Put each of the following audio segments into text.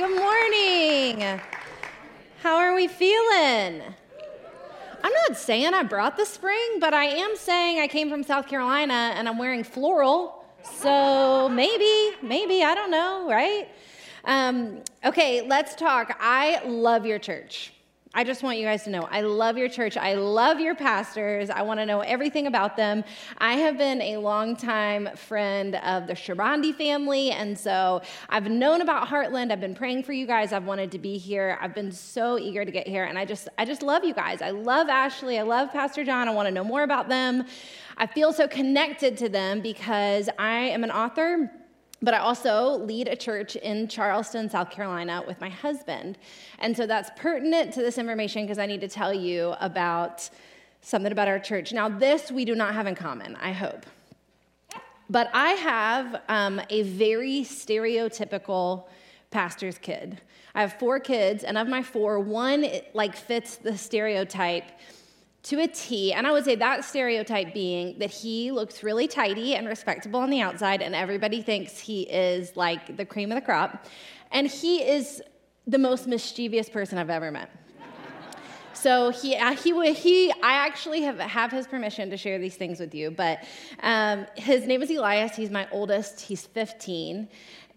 Good morning. How are we feeling? I'm not saying I brought the spring, but I am saying I came from South Carolina and I'm wearing floral. So maybe, maybe, I don't know, right? Um, okay, let's talk. I love your church. I just want you guys to know I love your church. I love your pastors. I want to know everything about them. I have been a longtime friend of the Shabandi family, and so I've known about Heartland. I've been praying for you guys. I've wanted to be here. I've been so eager to get here, and I just I just love you guys. I love Ashley. I love Pastor John. I want to know more about them. I feel so connected to them because I am an author but I also lead a church in Charleston, South Carolina with my husband. And so that's pertinent to this information because I need to tell you about something about our church. Now, this we do not have in common, I hope. But I have um, a very stereotypical pastor's kid. I have four kids, and of my four, one like fits the stereotype to a T. And I would say that stereotype being that he looks really tidy and respectable on the outside, and everybody thinks he is like the cream of the crop. And he is the most mischievous person I've ever met. So he, uh, he, he, I actually have, have his permission to share these things with you, but um, his name is Elias. He's my oldest. He's 15.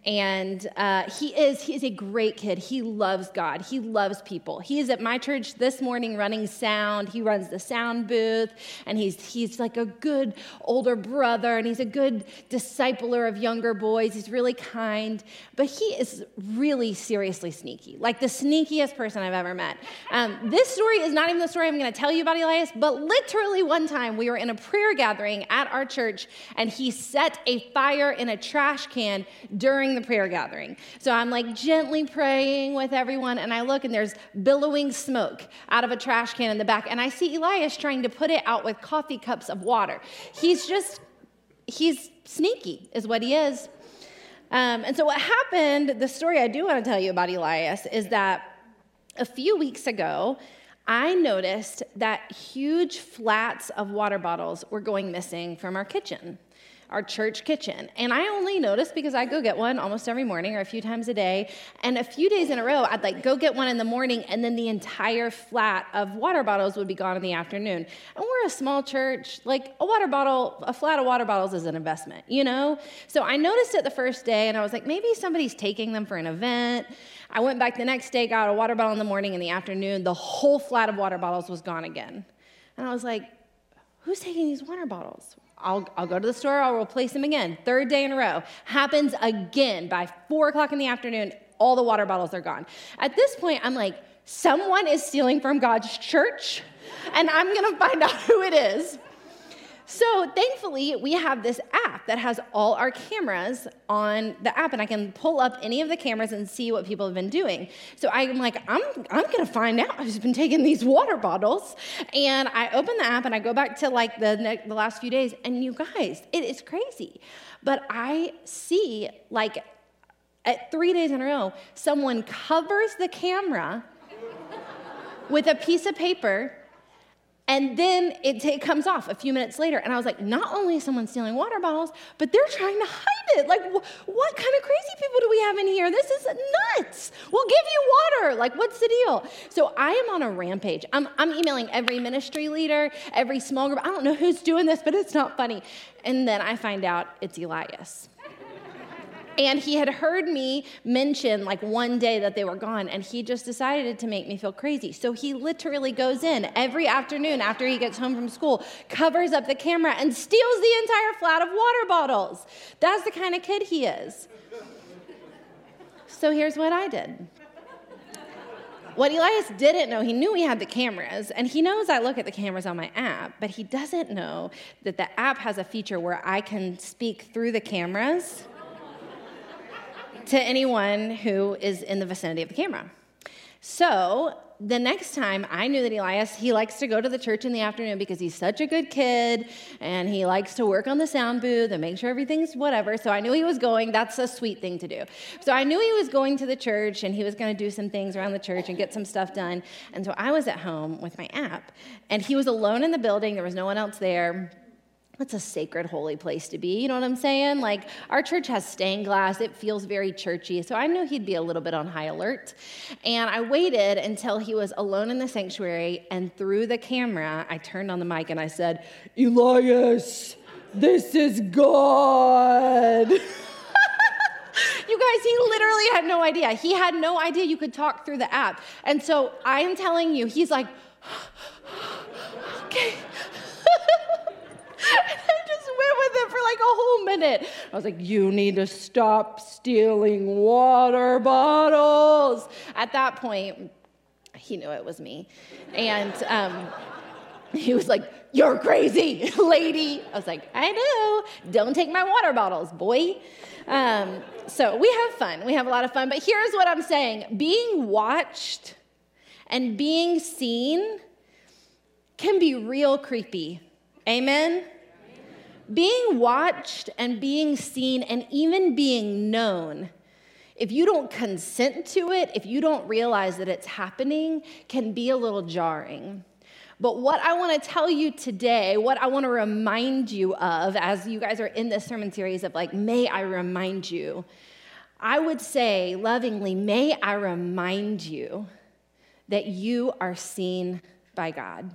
And uh, he is he is a great kid. He loves God. He loves people. He is at my church this morning running sound. He runs the sound booth, and he's he's like a good older brother, and he's a good discipler of younger boys. He's really kind, but he is really seriously sneaky, like the sneakiest person I've ever met. Um, this story is not even the story I'm going to tell you about Elias, but literally one time we were in a prayer gathering at our church, and he set a fire in a trash can during during the prayer gathering. So I'm like gently praying with everyone, and I look and there's billowing smoke out of a trash can in the back. And I see Elias trying to put it out with coffee cups of water. He's just, he's sneaky, is what he is. Um, and so, what happened, the story I do want to tell you about Elias is that a few weeks ago, I noticed that huge flats of water bottles were going missing from our kitchen our church kitchen. And I only noticed because I go get one almost every morning or a few times a day. And a few days in a row, I'd like go get one in the morning, and then the entire flat of water bottles would be gone in the afternoon. And we're a small church. Like a water bottle, a flat of water bottles is an investment, you know? So I noticed it the first day, and I was like, maybe somebody's taking them for an event. I went back the next day, got a water bottle in the morning, in the afternoon, the whole flat of water bottles was gone again. And I was like, who's taking these water bottles? I'll, I'll go to the store, I'll replace them again. Third day in a row. Happens again. By four o'clock in the afternoon, all the water bottles are gone. At this point, I'm like, someone is stealing from God's church, and I'm gonna find out who it is. So thankfully, we have this app that has all our cameras on the app, and I can pull up any of the cameras and see what people have been doing. So I'm like, I'm, I'm gonna find out who's been taking these water bottles. And I open the app and I go back to like the, ne- the last few days, and you guys, it is crazy. But I see like at three days in a row, someone covers the camera with a piece of paper and then it, t- comes off a few minutes later. And I was like, not only is someone stealing water bottles, but they're trying to hide it. Like, wh- what kind of crazy people do we have in here? This is nuts. We'll give you water. Like, what's the deal? So I am on a rampage. I'm, I'm emailing every ministry leader, every small group. I don't know who's doing this, but it's not funny. And then I find out it's Elias. And he had heard me mention like one day that they were gone, and he just decided to make me feel crazy. So he literally goes in every afternoon after he gets home from school, covers up the camera, and steals the entire flat of water bottles. That's the kind of kid he is. So here's what I did. What Elias didn't know, he knew he had the cameras, and he knows I look at the cameras on my app, but he doesn't know that the app has a feature where I can speak through the cameras to anyone who is in the vicinity of the camera. So the next time I knew that Elias, he likes to go to the church in the afternoon because he's such a good kid and he likes to work on the sound booth and make sure everything's whatever. So I knew he was going. That's a sweet thing to do. So I knew he was going to the church and he was going to do some things around the church and get some stuff done. And so I was at home with my app and he was alone in the building. There was no one else there. That's a sacred, holy place to be. You know what I'm saying? Like, our church has stained glass. It feels very churchy. So I knew he'd be a little bit on high alert. And I waited until he was alone in the sanctuary. And through the camera, I turned on the mic and I said, Elias, this is God. you guys, he literally had no idea. He had no idea you could talk through the app. And so I am telling you, he's like, okay. I just went with it for like a whole minute. I was like, you need to stop stealing water bottles. At that point, he knew it was me. And um, he was like, You're crazy, lady. I was like, I know. Don't take my water bottles, boy. Um, so we have fun. We have a lot of fun. But here's what I'm saying being watched and being seen can be real creepy. Amen? Being watched and being seen and even being known, if you don't consent to it, if you don't realize that it's happening, can be a little jarring. But what I want to tell you today, what I want to remind you of as you guys are in this sermon series of like, may I remind you, I would say lovingly, may I remind you that you are seen by God.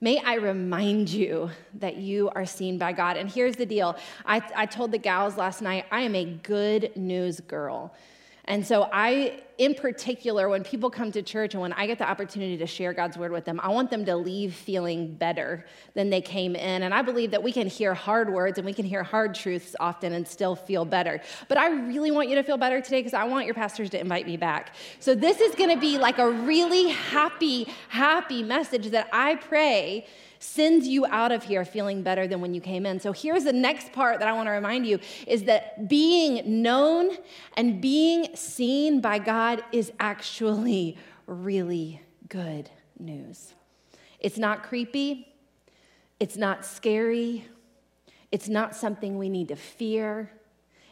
May I remind you that you are seen by God. And here's the deal I, I told the gals last night, I am a good news girl. And so, I, in particular, when people come to church and when I get the opportunity to share God's word with them, I want them to leave feeling better than they came in. And I believe that we can hear hard words and we can hear hard truths often and still feel better. But I really want you to feel better today because I want your pastors to invite me back. So, this is going to be like a really happy, happy message that I pray sends you out of here feeling better than when you came in. So here's the next part that I want to remind you is that being known and being seen by God is actually really good news. It's not creepy, it's not scary, it's not something we need to fear,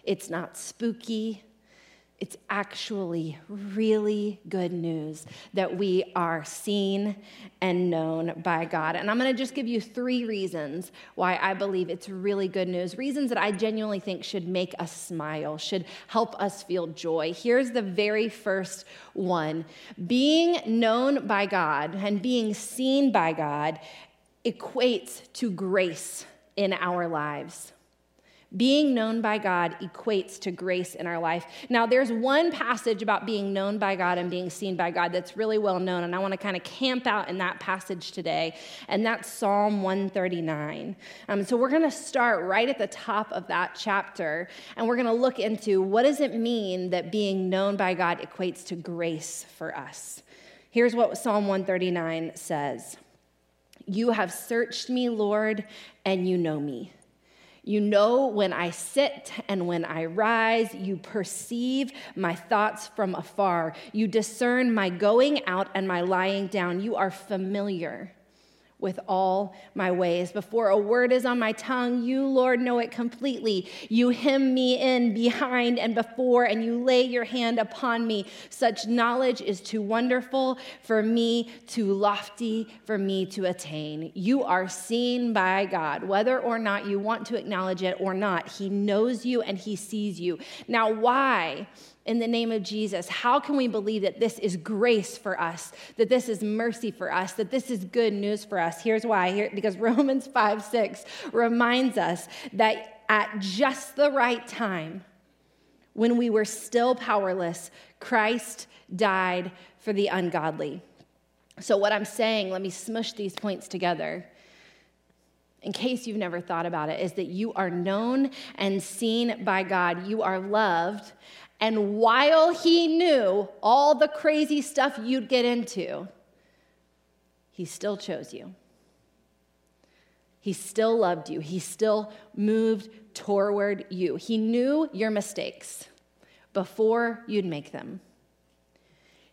it's not spooky. It's actually really good news that we are seen and known by God. And I'm going to just give you three reasons why I believe it's really good news. Reasons that I genuinely think should make us smile, should help us feel joy. Here's the very first one being known by God and being seen by God equates to grace in our lives. Being known by God equates to grace in our life. Now, there's one passage about being known by God and being seen by God that's really well known, and I want to kind of camp out in that passage today, and that's Psalm 139. Um, so, we're going to start right at the top of that chapter, and we're going to look into what does it mean that being known by God equates to grace for us. Here's what Psalm 139 says You have searched me, Lord, and you know me. You know when I sit and when I rise. You perceive my thoughts from afar. You discern my going out and my lying down. You are familiar with all my ways. Before a word is on my tongue, you, Lord, know it completely. You hem me in behind and before, and you lay your hand upon me. Such knowledge is too wonderful for me, too lofty for me to attain. You are seen by God, whether or not you want to acknowledge it or not. He knows you and He sees you. Now, why? In the name of Jesus? How can we believe that this is grace for us, that this is mercy for us, that this is good news for us? Here's why Here, because Romans 5 6 reminds us that at just the right time, when we were still powerless, Christ died for the ungodly. So, what I'm saying, let me smush these points together in case you've never thought about it, is that you are known and seen by God. You are loved and while he knew all the crazy stuff you'd get into, he still chose you. He still loved you. He still moved toward you. He knew your mistakes before you'd make them.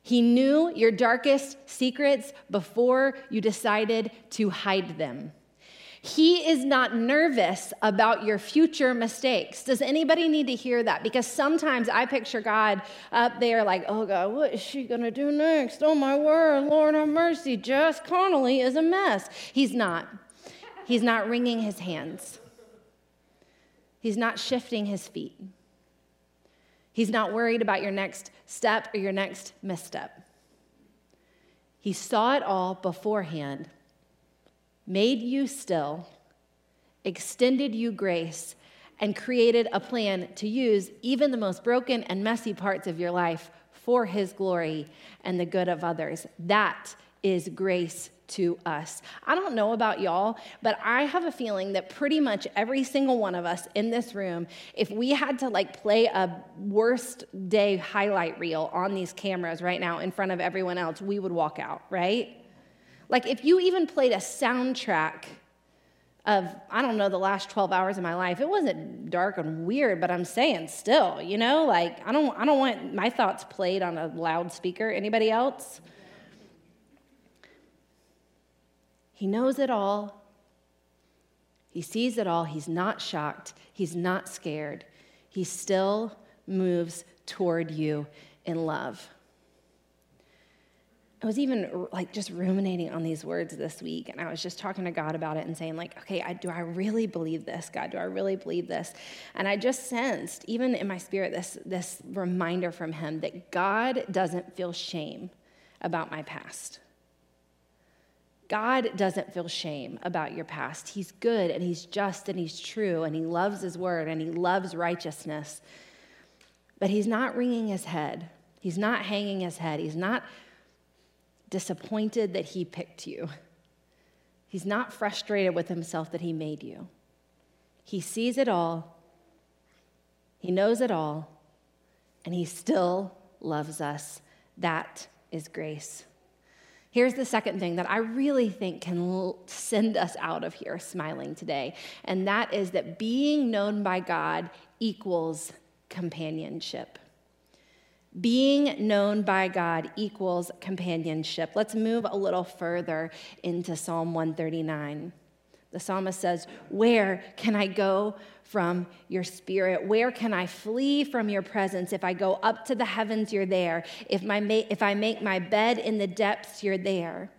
He knew your darkest secrets before you decided to hide them. He is not nervous about your future mistakes. Does anybody need to hear that? Because sometimes I picture God up there like, oh God, what is she going to do next? Oh my word, Lord have mercy. Jess Connolly is a mess. He's not. He's not wringing his hands. He's not shifting his feet. He's not worried about your next step or your next misstep. He saw it all beforehand, made you still, extended you grace, and created a plan to use even the most broken and messy parts of your life for his glory and the good of others. That is grace to us. I don't know about y'all, but I have a feeling that pretty much every single one of us in this room, if we had to like play a worst day highlight reel on these cameras right now in front of everyone else, we would walk out, right? Like if you even played a soundtrack of I don't know the last 12 hours of my life. It wasn't dark and weird, but I'm saying still, you know, like I don't I don't want my thoughts played on a loudspeaker. Anybody else? He knows it all. He sees it all. He's not shocked. He's not scared. He still moves toward you in love. I was even like just ruminating on these words this week, and I was just talking to God about it and saying, like, okay, I, do I really believe this, God? Do I really believe this? And I just sensed, even in my spirit, this, this reminder from Him that God doesn't feel shame about my past. God doesn't feel shame about your past. He's good and He's just and He's true and He loves His word and He loves righteousness. But He's not wringing His head. He's not hanging His head. He's not disappointed that He picked you. He's not frustrated with Himself that He made you. He sees it all, He knows it all, and He still loves us. That is grace. Here's the second thing that I really think can send us out of here smiling today, and that is that being known by God equals companionship. Being known by God equals companionship. Let's move a little further into Psalm 139. The psalmist says, Where can I go from your spirit? Where can I flee from your presence? If I go up to the heavens, you're there. If, my if I make my bed in the depths, you're there.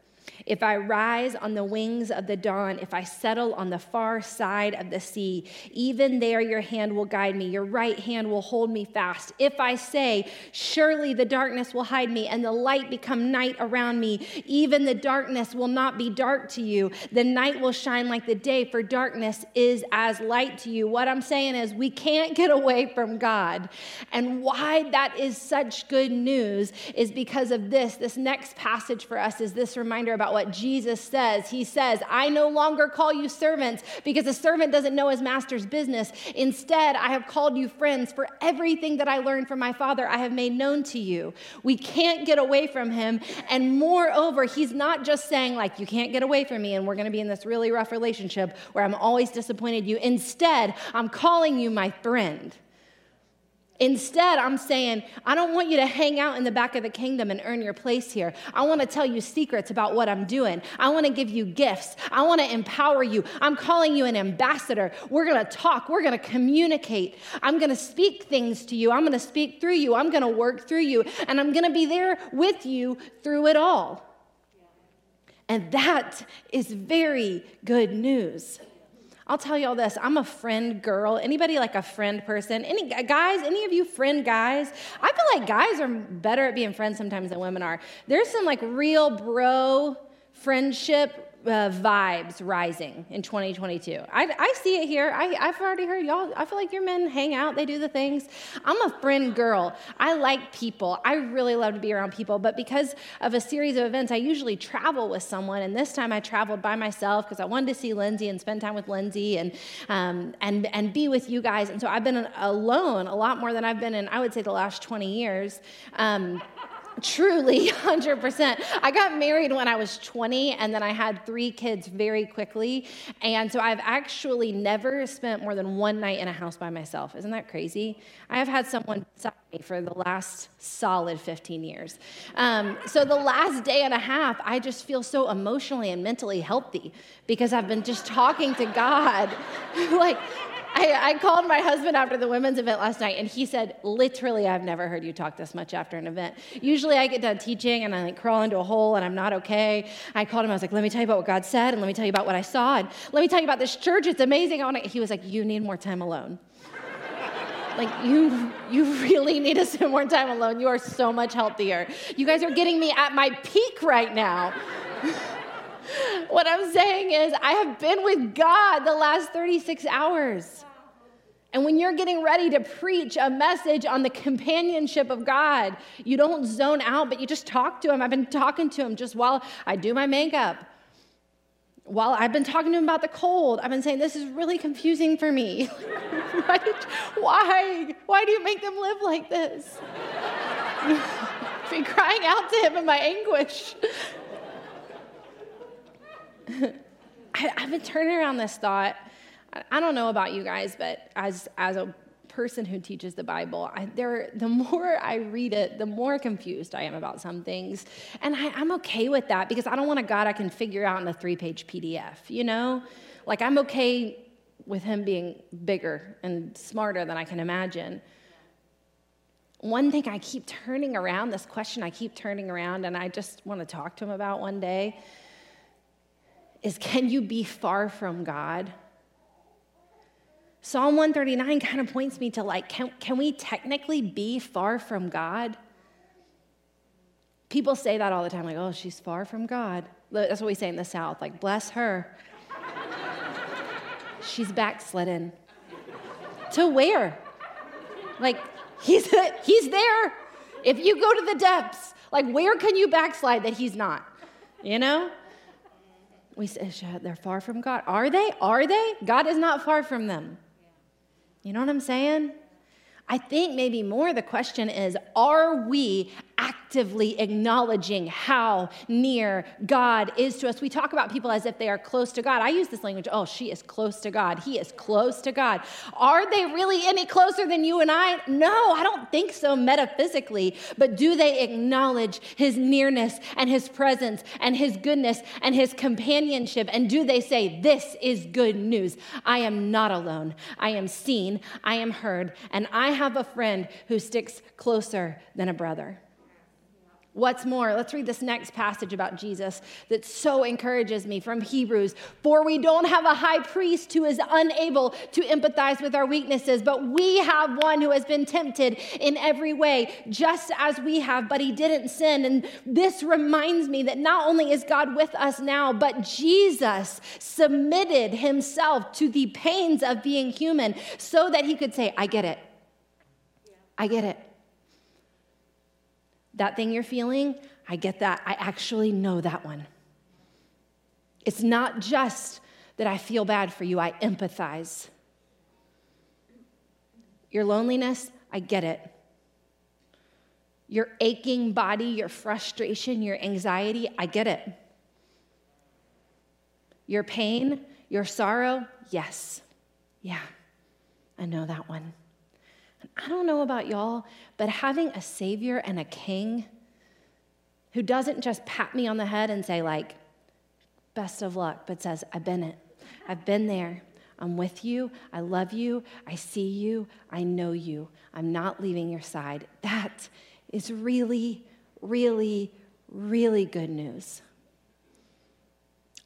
If I rise on the wings of the dawn, if I settle on the far side of the sea, even there your hand will guide me, your right hand will hold me fast. If I say, Surely the darkness will hide me, and the light become night around me, even the darkness will not be dark to you. The night will shine like the day, for darkness is as light to you. What I'm saying is, we can't get away from God. And why that is such good news is because of this. This next passage for us is this reminder about what Jesus says. He says, I no longer call you servants because a servant doesn't know his master's business. Instead, I have called you friends, for everything that I learned from my Father I have made known to you. We can't get away from him. And moreover, he's not just saying, like, you can't get away from me and we're going to be in this really rough relationship where I'm always disappointed you. Instead, I'm calling you my friend. Instead, I'm saying, I don't want you to hang out in the back of the kingdom and earn your place here. I want to tell you secrets about what I'm doing. I want to give you gifts. I want to empower you. I'm calling you an ambassador. We're going to talk. We're going to communicate. I'm going to speak things to you. I'm going to speak through you. I'm going to work through you. And I'm going to be there with you through it all. And that is very good news. I'll tell you all this. I'm a friend girl. Anybody like a friend person? Any guys? Any of you friend guys? I feel like guys are better at being friends sometimes than women are. There's some like real bro friendship uh, vibes rising in 2022. I, I see it here. I, I've already heard y'all. I feel like your men hang out, they do the things. I'm a friend girl. I like people. I really love to be around people. But because of a series of events, I usually travel with someone. And this time I traveled by myself because I wanted to see Lindsay and spend time with Lindsay and, um, and, and be with you guys. And so I've been alone a lot more than I've been in, I would say, the last 20 years. Um, Truly, 100%. I got married when I was 20, and then I had three kids very quickly. And so I've actually never spent more than one night in a house by myself. Isn't that crazy? I have had someone beside me for the last solid 15 years. Um, so the last day and a half, I just feel so emotionally and mentally healthy because I've been just talking to God. like, I, I, called my husband after the women's event last night, and he said, literally, I've never heard you talk this much after an event. Usually I get done teaching and I like crawl into a hole and I'm not okay. I called him, I was like, let me tell you about what God said, and let me tell you about what I saw, and let me tell you about this church. It's amazing. I wanna... He was like, you need more time alone. like you you really need to spend more time alone. You are so much healthier. You guys are getting me at my peak right now. what I'm saying is, I have been with God the last 36 hours. And when you're getting ready to preach a message on the companionship of God, you don't zone out, but you just talk to Him. I've been talking to Him just while I do my makeup. While I've been talking to him about the cold, I've been saying, This is really confusing for me. why, why? Why do you make them live like this? I've been crying out to him in my anguish. I, have been turning around this thought. I don't know about you guys, but as, as a person who teaches the Bible, I, there, the more I read it, the more confused I am about some things. And I, I'm okay with that because I don't want a God I can figure out in a three page PDF, you know? Like, I'm okay with him being bigger and smarter than I can imagine. One thing I keep turning around, this question I keep turning around, and I just want to talk to him about one day is can you be far from God? Psalm 139 kind of points me to like, can, can we technically be far from God? People say that all the time, like, oh, she's far from God. That's what we say in the South, like, bless her. she's backslidden. to where? Like, he's, he's there. If you go to the depths, like, where can you backslide that he's not? You know? We say they're far from God. Are they? Are they? God is not far from them. You know what I'm saying? I think maybe more the question is are we actively acknowledging how near God is to us? We talk about people as if they are close to God. I use this language oh, she is close to God. He is close to God. Are they really any closer than you and I? No, I don't think so metaphysically, but do they acknowledge his nearness and his presence and his goodness and his companionship? And do they say, This is good news? I am not alone. I am seen, I am heard, and I have a friend who sticks closer than a brother. What's more, let's read this next passage about Jesus that so encourages me from Hebrews. For we don't have a high priest who is unable to empathize with our weaknesses, but we have one who has been tempted in every way, just as we have, but he didn't sin. And this reminds me that not only is God with us now, but Jesus submitted himself to the pains of being human so that he could say, I get it. I get it. That thing you're feeling, I get that. I actually know that one. It's not just that I feel bad for you, I empathize. Your loneliness, I get it. Your aching body, your frustration, your anxiety, I get it. Your pain, your sorrow, yes. Yeah, I know that one. I don't know about y'all, but having a savior and a king who doesn't just pat me on the head and say, like, best of luck, but says, I've been it. I've been there. I'm with you. I love you. I see you. I know you. I'm not leaving your side. That is really, really, really good news.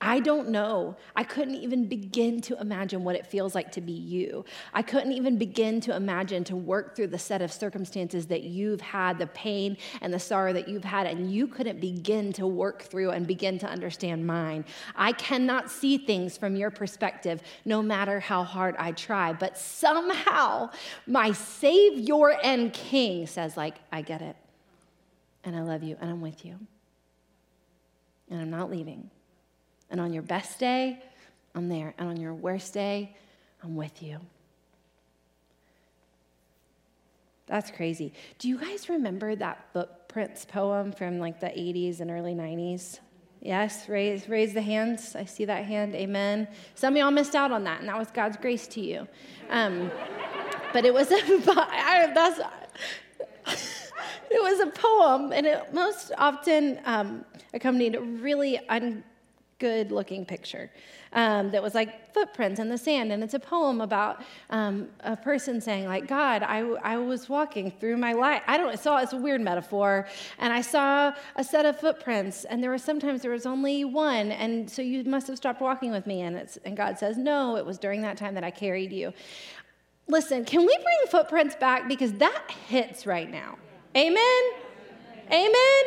I don't know. I couldn't even begin to imagine what it feels like to be you. I couldn't even begin to imagine to work through the set of circumstances that you've had, the pain and the sorrow that you've had, and you couldn't begin to work through and begin to understand mine. I cannot see things from your perspective, no matter how hard I try. But somehow, my Savior and King says, like, I get it, and I love you, and I'm with you, and I'm not leaving. And on your best day, I'm there. And on your worst day, I'm with you. That's crazy. Do you guys remember that Footprints poem from like the 80s and early 90s? Yes, raise, raise the hands. I see that hand. Amen. Some of y'all missed out on that, and that was God's grace to you. Um, but it was a, I, that's, it was a poem, and it most often um, accompanied really un, good looking picture um, that was like footprints in the sand. And it's a poem about um, a person saying, like, God, I, I was walking through my life. I don't, saw it's a weird metaphor. And I saw a set of footprints, and there were sometimes there was only one. And so you must have stopped walking with me. And, it's, and God says, No, it was during that time that I carried you. Listen, can we bring footprints back? Because that hits right now. Amen? Amen?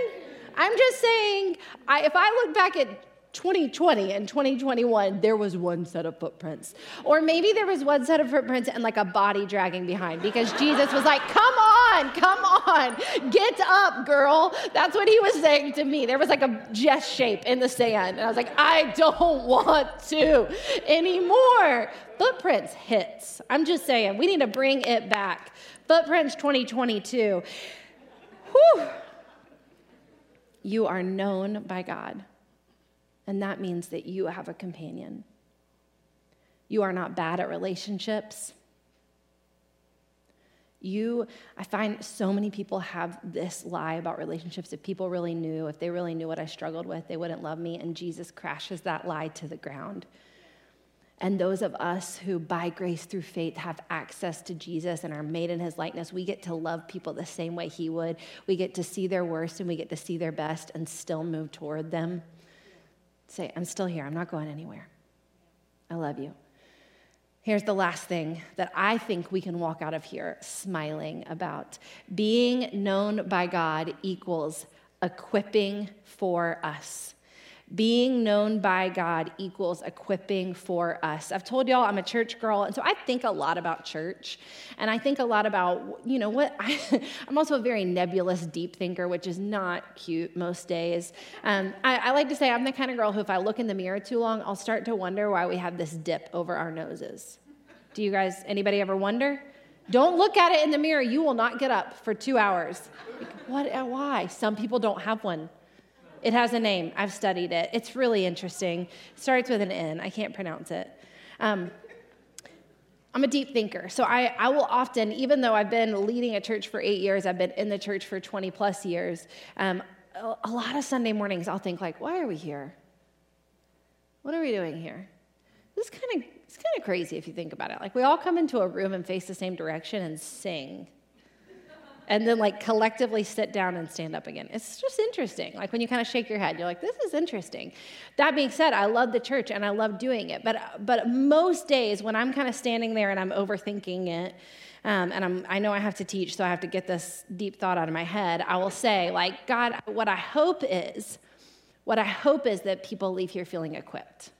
I'm just saying, I, if I look back at 2020 and 2021, there was one set of footprints. Or maybe there was one set of footprints and like a body dragging behind because Jesus was like, Come on, come on, get up, girl. That's what he was saying to me. There was like a just shape in the sand. And I was like, I don't want to anymore. Footprints hits. I'm just saying, we need to bring it back. Footprints 2022. Whew. You are known by God. And that means that you have a companion. You are not bad at relationships. You, I find so many people have this lie about relationships. If people really knew, if they really knew what I struggled with, they wouldn't love me. And Jesus crashes that lie to the ground. And those of us who, by grace through faith, have access to Jesus and are made in his likeness, we get to love people the same way he would. We get to see their worst and we get to see their best and still move toward them. Say, I'm still here. I'm not going anywhere. I love you. Here's the last thing that I think we can walk out of here smiling about. Being known by God equals equipping for us. Being known by God equals equipping for us. I've told y'all I'm a church girl, and so I think a lot about church. And I think a lot about, you know, what I, am also a very nebulous deep thinker, which is not cute most days. Um, I, I like to say I'm the kind of girl who, if I look in the mirror too long, I'll start to wonder why we have this dip over our noses. Do you guys, anybody ever wonder? Don't look at it in the mirror. You will not get up for two hours. What? Why? Some people don't have one. It has a name. I've studied it. It's really interesting. It starts with an N. I can't pronounce it. Um, I'm a deep thinker. So I, I will often, even though I've been leading a church for eight years, I've been in the church for 20 plus years, um, a, a lot of Sunday mornings I'll think like, why are we here? What are we doing here? This kind of it's kind of crazy if you think about it. Like we all come into a room and face the same direction and sing and then like collectively sit down and stand up again. It's just interesting. Like when you kind of shake your head, you're like, this is interesting. That being said, I love the church and I love doing it. But but most days when I'm kind of standing there and I'm overthinking it, um, and I'm, I know I have to teach, so I have to get this deep thought out of my head. I will say, like, God, what I hope is, what I hope is that people leave here feeling equipped.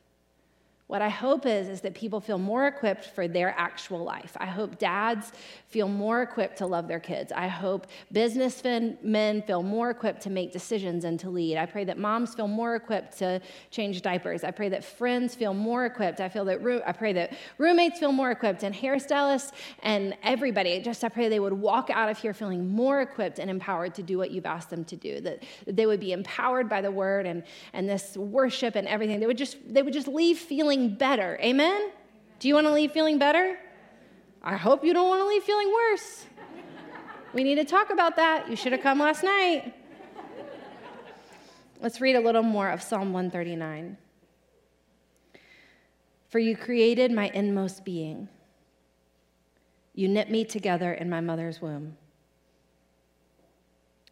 What I hope is, is that people feel more equipped for their actual life. I hope dads feel more equipped to love their kids. I hope businessmen men feel more equipped to make decisions and to lead. I pray that moms feel more equipped to change diapers. I pray that friends feel more equipped. I feel that I pray that roommates feel more equipped and hairstylists and everybody. Just I pray they would walk out of here feeling more equipped and empowered to do what you've asked them to do. That they would be empowered by the word and, and this worship and everything. They would just they would just leave feeling feeling better. Amen? Do you want to leave feeling better? I hope you don't want to leave feeling worse. We need to talk about that. You should have come last night. Let's read a little more of Psalm 139. For you created my inmost being. You knit me together in my mother's womb.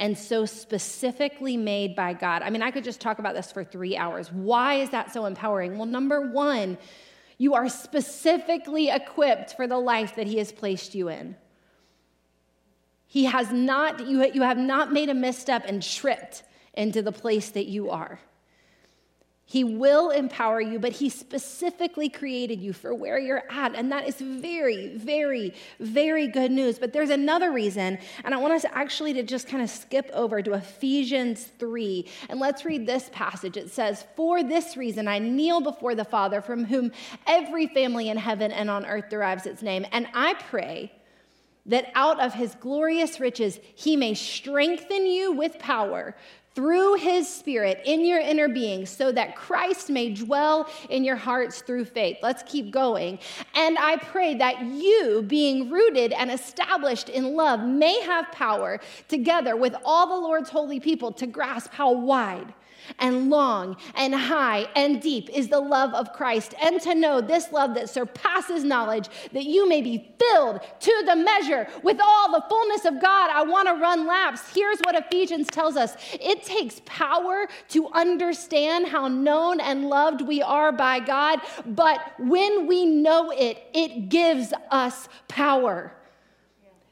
And so specifically made by God. I mean, I could just talk about this for three hours. Why is that so empowering? Well, number one, you are specifically equipped for the life that He has placed you in. He has not, you, you have not made a misstep and tripped into the place that you are. He will empower you, but He specifically created you for where you're at. And that is very, very, very good news. But there's another reason, and I want us actually to just kind of skip over to Ephesians 3. And let's read this passage. It says, For this reason I kneel before the Father, from whom every family in heaven and on earth derives its name. And I pray that out of his glorious riches he may strengthen you with power through his spirit in your inner being so that Christ may dwell in your hearts through faith. Let's keep going. And I pray that you, being rooted and established in love, may have power together with all the Lord's holy people to grasp how wide and long and high and deep is the love of Christ, and to know this love that surpasses knowledge, that you may be filled to the measure with all the fullness of God. I want to run laps. Here's what Ephesians tells us it takes power to understand how known and loved we are by God, but when we know it, it gives us power.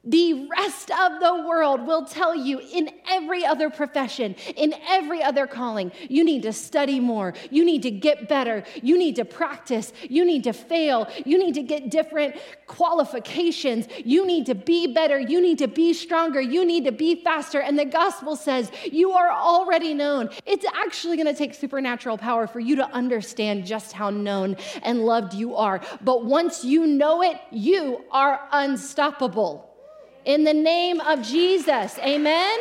The rest of the world will tell you in every other profession, in every other calling, you need to study more. You need to get better. You need to practice. You need to fail. You need to get different qualifications. You need to be better. You need to be stronger. You need to be faster. And the gospel says you are already known. It's actually going to take supernatural power for you to understand just how known and loved you are. But once you know it, you are unstoppable in the name of Jesus. Amen.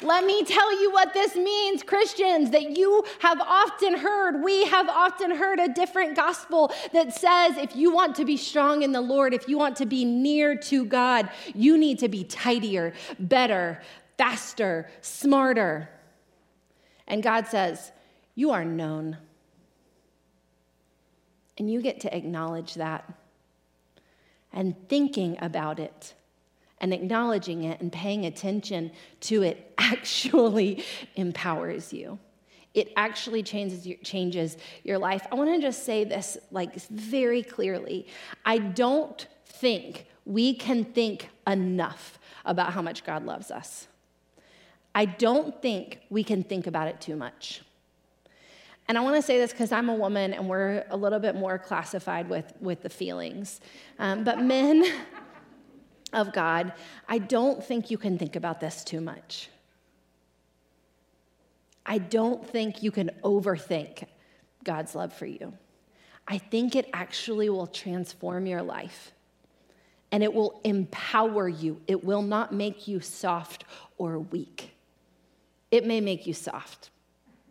Let me tell you what this means, Christians, that you have often heard. We have often heard a different gospel that says if you want to be strong in the Lord, if you want to be near to God, you need to be tidier, better, faster, smarter. And God says, You are known. And you get to acknowledge that and thinking about it and acknowledging it and paying attention to it actually empowers you. It actually changes your, changes your life. I want to just say this like very clearly. I don't think we can think enough about how much God loves us. I don't think we can think about it too much. And I want to say this because I'm a woman and we're a little bit more classified with, with the feelings. Um, but men of God, I don't think you can think about this too much. I don't think you can overthink God's love for you. I think it actually will transform your life and it will empower you. It will not make you soft or weak. It may make you soft,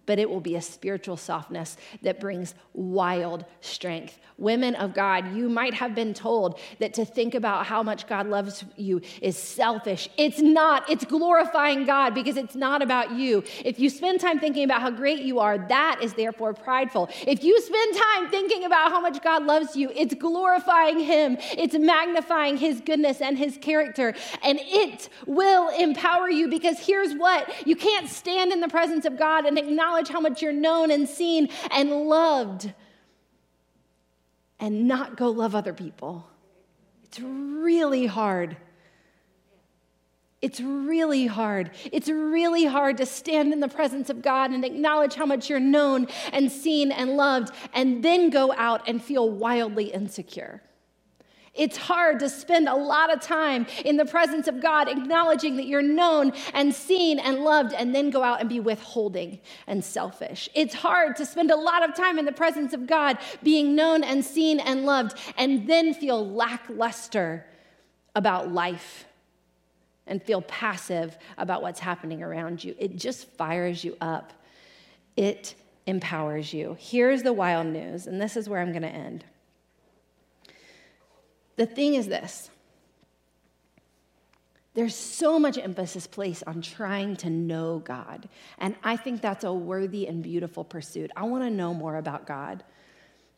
but it will be a spiritual softness that brings wild strength. Women of God, you might have been told that to think about how much God loves you is selfish. It's not, it's glorifying God because it's not about you. If you spend time thinking about how great you are, that is therefore prideful. If you spend time thinking about how much God loves you, it's glorifying Him, it's magnifying His goodness and His character, and it will empower you because here's what you can't stand in the presence of God and acknowledge acknowledge how much you're known and seen and loved and not go love other people. It's really hard. It's really hard. It's really hard to stand in the presence of God and acknowledge how much you're known and seen and loved, and then go out and feel wildly insecure. It's hard to spend a lot of time in the presence of God, acknowledging that you're known and seen and loved, and then go out and be withholding and selfish. It's hard to spend a lot of time in the presence of God, being known and seen and loved, and then feel lackluster about life and feel passive about what's happening around you. It just fires you up, it empowers you. Here's the wild news, and this is where I'm going to end. The thing is this there's so much emphasis placed on trying to know God. And I think that's a worthy and beautiful pursuit. I want to know more about God.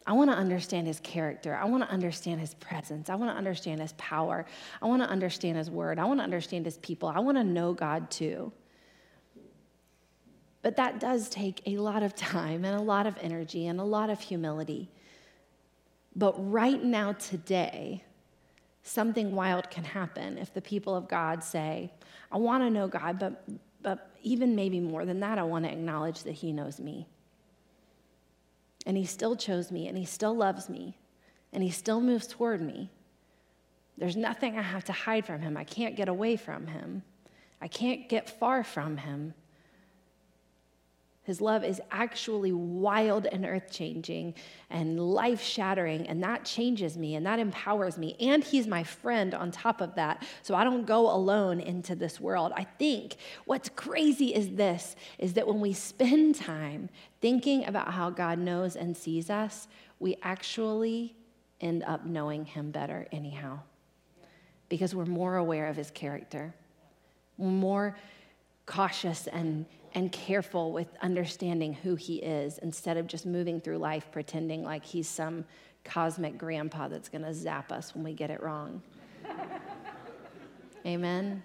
I want to understand his character. I want to understand his presence. I want to understand his power. I want to understand his word. I want to understand his people. I want to know God too. But that does take a lot of time and a lot of energy and a lot of humility. But right now, today, something wild can happen if the people of God say, I want to know God, but but even maybe more than that, I want to acknowledge that He knows me. And He still chose me, and He still loves me, and He still moves toward me. There's nothing I have to hide from Him. I can't get away from Him, I can't get far from Him. His love is actually wild and earth changing and life shattering, and that changes me and that empowers me. And He's my friend on top of that, so I don't go alone into this world. I think what's crazy is this is that when we spend time thinking about how God knows and sees us, we actually end up knowing Him better, anyhow, because we're more aware of His character, more cautious and and careful with understanding who he is instead of just moving through life pretending like he's some cosmic grandpa that's going to zap us when we get it wrong. Amen.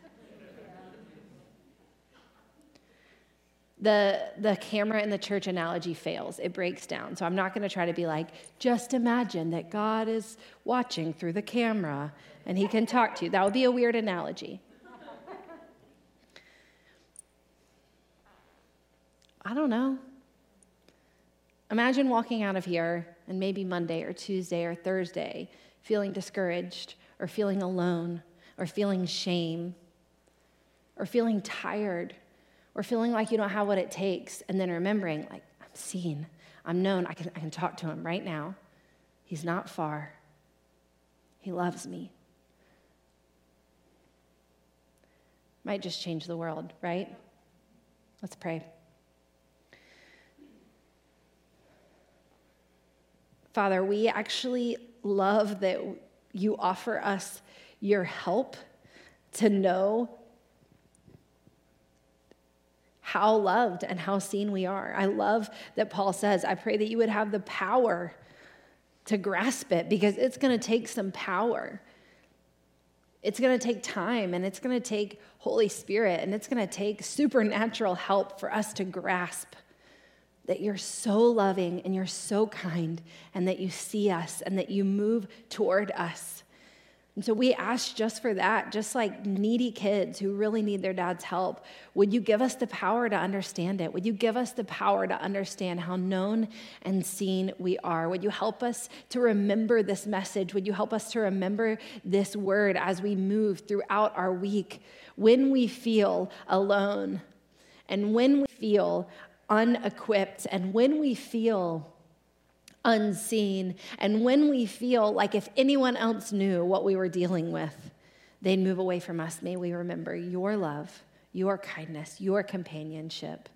The, the camera in the church analogy fails. It breaks down. So I'm not going to try to be like, just imagine that God is watching through the camera and he can talk to you. That would be a weird analogy. I don't know. Imagine walking out of here and maybe Monday or Tuesday or Thursday feeling discouraged or feeling alone or feeling shame or feeling tired or feeling like you don't have what it takes and then remembering like I'm seen, I'm known, I can, I can talk to him right now. He's not far. He loves me. Might just change the world, right? Let's pray. Father, we actually love that you offer us your help to know how loved and how seen we are. I love that Paul says, I pray that you would have the power to grasp it because it's going to take some power. It's going to take time and it's going to take Holy Spirit and it's going to take supernatural help for us to grasp that you're so loving and you're so kind and that you see us and that you move toward us. And so we ask just for that, just like needy kids who really need their dad's help. Would you give us the power to understand it? Would you give us the power to understand how known and seen we are? Would you help us to remember this message? Would you help us to remember this word as we move throughout our week when we feel alone and when we feel unequipped, and when we feel unseen, and when we feel like if anyone else knew what we were dealing with, they'd move away from us, may we remember your love, your kindness, your companionship.